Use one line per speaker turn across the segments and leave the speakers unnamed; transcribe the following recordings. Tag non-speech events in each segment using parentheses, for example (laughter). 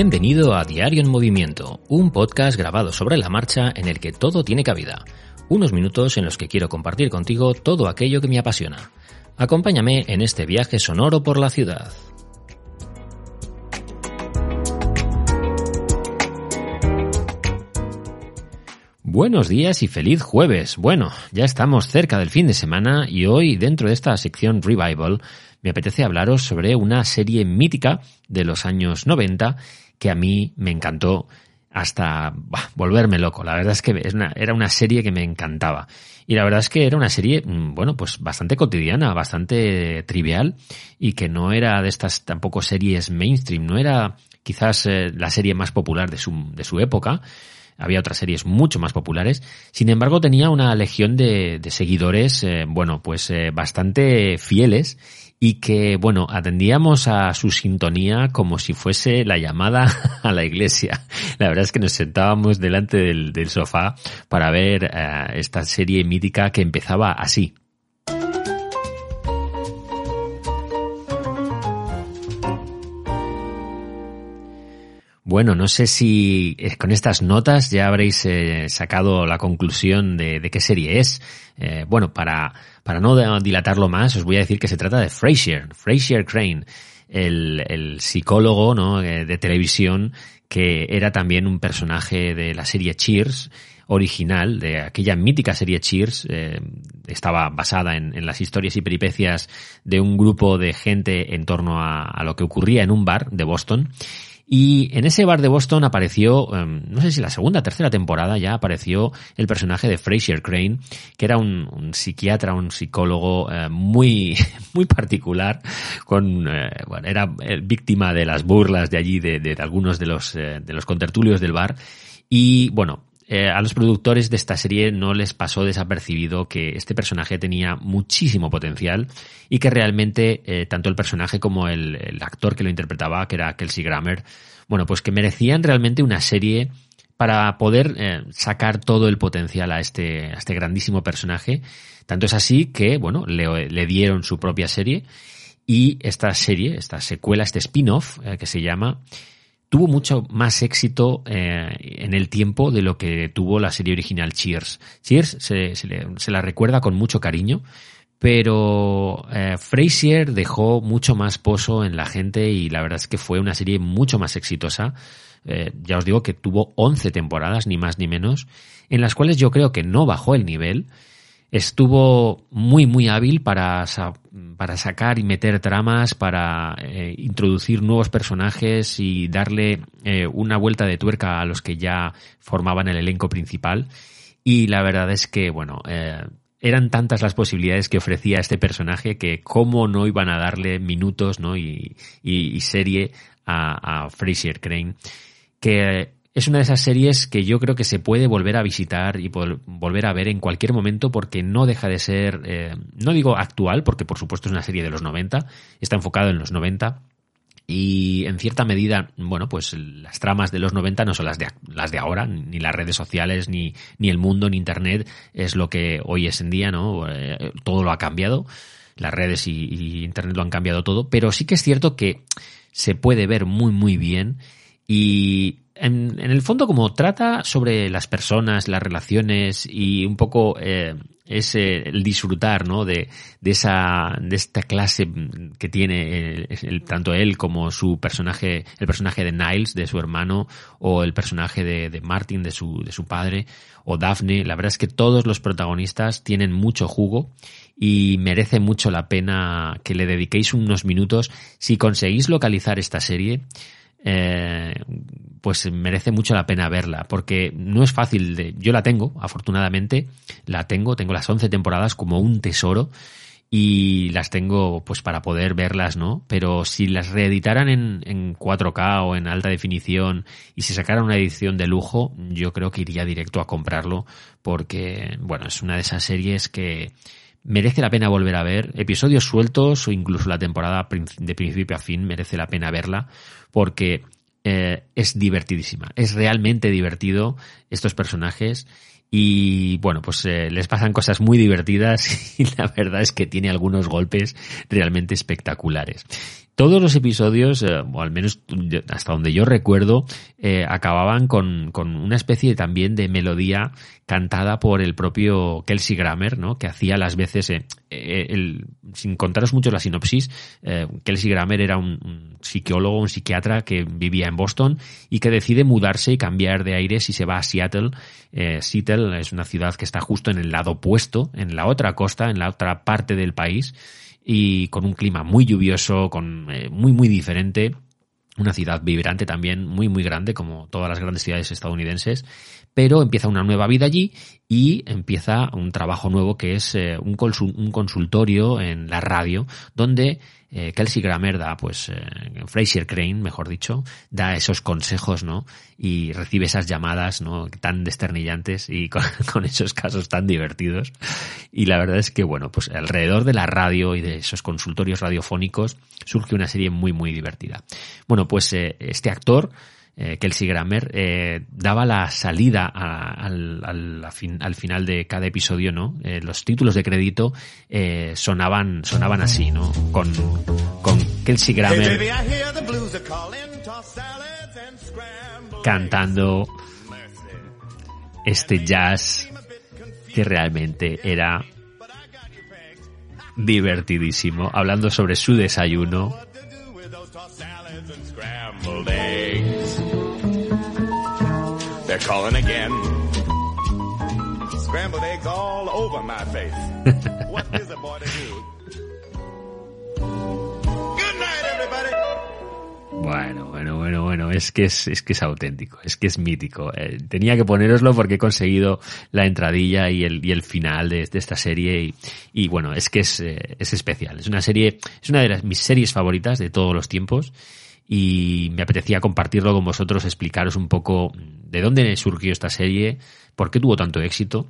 Bienvenido a Diario en Movimiento, un podcast grabado sobre la marcha en el que todo tiene cabida. Unos minutos en los que quiero compartir contigo todo aquello que me apasiona. Acompáñame en este viaje sonoro por la ciudad. Buenos días y feliz jueves. Bueno, ya estamos cerca del fin de semana y hoy dentro de esta sección Revival me apetece hablaros sobre una serie mítica de los años 90 que a mí me encantó hasta volverme loco. La verdad es que era una serie que me encantaba. Y la verdad es que era una serie, mm, bueno, pues bastante cotidiana, bastante trivial y que no era de estas tampoco series mainstream, no era quizás eh, la serie más popular de su, de su época, había otras series mucho más populares. Sin embargo, tenía una legión de, seguidores, eh, bueno, pues eh, bastante fieles y que, bueno, atendíamos a su sintonía como si fuese la llamada (laughs) a la iglesia. La verdad es que nos sentábamos delante del, sofá para ver eh, esta serie mítica que empezaba así. Bueno, no sé si eh, con estas notas ya habréis eh, sacado la conclusión de, qué serie es. Eh, bueno, para, para no dilatarlo más, os voy a decir que se trata de Frasier, Frasier Crane, el, el psicólogo ¿no? de televisión que era también un personaje de la serie Cheers original, de aquella mítica serie Cheers, estaba basada en, las historias y peripecias de un grupo de gente en torno a lo que ocurría en un bar de Boston y en ese bar de Boston apareció, em, no sé si la segunda tercera temporada ya apareció el personaje de Fraser Crane, que era un, psiquiatra, un psicólogo eh, muy, (laughs) muy particular, con, eh, bueno, era eh, víctima de las burlas de allí, de, de, algunos de los, de los contertulios del bar. Y bueno, eh, a los productores de esta serie no les pasó desapercibido que este personaje tenía muchísimo potencial y que realmente eh, tanto el personaje como el, actor que lo interpretaba, que era Kelsey Grammer, bueno, pues que merecían realmente una serie para poder eh, sacar todo el potencial a este, a este grandísimo personaje. Tanto es así que, bueno, le, le dieron su propia serie y esta serie, esta secuela, este spin-off que se llama, tuvo mucho más éxito eh, en el tiempo de lo que tuvo la serie original Cheers. Cheers se, se, la recuerda con mucho cariño, pero eh, Frasier dejó mucho más pozo en la gente y la verdad es que fue una serie mucho más exitosa. Eh, ya os digo que tuvo 11 temporadas, ni más ni menos, en las cuales yo creo que no bajó el nivel, estuvo muy muy hábil para, para sacar y meter tramas, para eh, introducir nuevos personajes y darle eh, una vuelta de tuerca a los que ya formaban el elenco principal. Y la verdad es que, bueno, eh, eran tantas las posibilidades que ofrecía este personaje que cómo no iban a darle minutos ¿no? y, y, serie a, a Crane, que es una de esas series que yo creo que se puede volver a visitar y volver a ver en cualquier momento porque no deja de ser, eh, no digo actual, porque por supuesto es una serie de los 90, está enfocado en los 90, y en cierta medida, bueno, pues las tramas de los 90 no son las de, las de ahora, ni las redes sociales, ni, ni el mundo, ni Internet, es lo que hoy es en día, ¿no? Eh, todo lo ha cambiado, las redes y, y, Internet lo han cambiado todo, pero sí que es cierto que se puede ver muy, muy bien y en, el fondo como trata sobre las personas, las relaciones y un poco eh, es el disfrutar ¿no? de, de, esa, de esta clase que tiene tanto él como su personaje, el personaje de Niles, de su hermano, o el personaje de, de Martin, de su, de su padre, o Daphne. La verdad es que todos los protagonistas tienen mucho jugo y merece mucho la pena que le dediquéis unos minutos si conseguís localizar esta serie eh, pues merece mucho la pena verla, porque no es fácil de, yo la tengo, afortunadamente, la tengo, tengo las 11 temporadas como un tesoro, y las tengo pues para poder verlas, ¿no? Pero si las reeditaran en, en 4K o en alta definición y se sacaran una edición de lujo, yo creo que iría directo a comprarlo porque, bueno, es una de esas series que merece la pena volver a ver. Episodios sueltos o incluso la temporada de principio a fin merece la pena verla porque eh, es divertidísima. Es realmente divertido estos personajes y bueno, pues eh, les pasan cosas muy divertidas (laughs) y la verdad es que tiene algunos golpes realmente espectaculares. Todos los episodios, eh, o al menos hasta donde yo recuerdo, acababan con, con, una especie también de melodía cantada por el propio Kelsey Grammer, ¿no? que hacía las veces, el, sin contaros mucho la sinopsis, Kelsey Grammer era un, un, psicólogo, un psiquiatra que vivía en Boston y que decide mudarse y cambiar de aires y se va a Seattle. Seattle es una ciudad que está justo en el lado opuesto, en la otra costa, en la otra parte del país y con un clima muy lluvioso, con eh, muy muy diferente, una ciudad vibrante también, muy muy grande como todas las grandes ciudades estadounidenses, pero empieza una nueva vida allí y empieza un trabajo nuevo que es eh, un, consultorio en la radio donde eh, Kelsey Grammer da, pues, eh, Fraser Crane, mejor dicho, da esos consejos, ¿no? Y recibe esas llamadas, ¿no? Tan desternillantes y con, (laughs) con, esos casos tan divertidos. Y la verdad es que, bueno, pues alrededor de la radio y de esos consultorios radiofónicos surge una serie muy, muy divertida. Bueno, pues eh, este actor, eh, Kelsey Grammer, eh, daba la salida a, al, al, al, final de cada episodio, ¿no? Eh, los títulos de crédito sonaban, sonaban así, ¿no? Con, con Kelsey Grammer cantando este jazz que realmente era divertidísimo, hablando sobre su desayuno They're calling again. Scrambled eggs all over my face. (laughs) What is a boy to do? Good night, everybody. Bueno, bueno, bueno, bueno, es que es, es que es auténtico, es que es mítico. Eh, tenía que poneroslo porque he conseguido la entradilla y el, y el final de, de esta serie y, y, bueno, es que es, eh, es especial. Es una serie, es una de las, mis series favoritas de todos los tiempos y me apetecía compartirlo con vosotros, explicaros un poco de dónde surgió esta serie, por qué tuvo tanto éxito.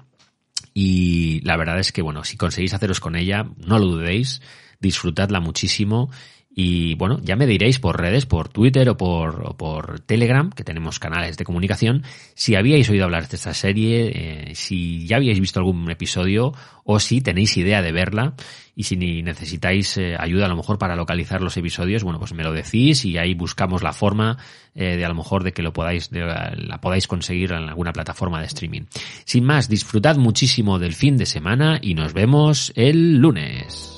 Y la verdad es que bueno, si conseguís haceros con ella, no lo dudéis, disfrutadla muchísimo y bueno, ya me diréis por redes, por Twitter o por, o por Telegram, que tenemos canales de comunicación, si habíais oído hablar de esta serie, eh, si ya habíais visto algún episodio o si tenéis idea de verla y si necesitáis eh, ayuda a lo mejor para localizar los episodios, bueno, pues me lo decís y ahí buscamos la forma eh, de a lo mejor de que lo podáis, de, la podáis conseguir en alguna plataforma de streaming. Sin más, disfrutad muchísimo del fin de semana y nos vemos el lunes.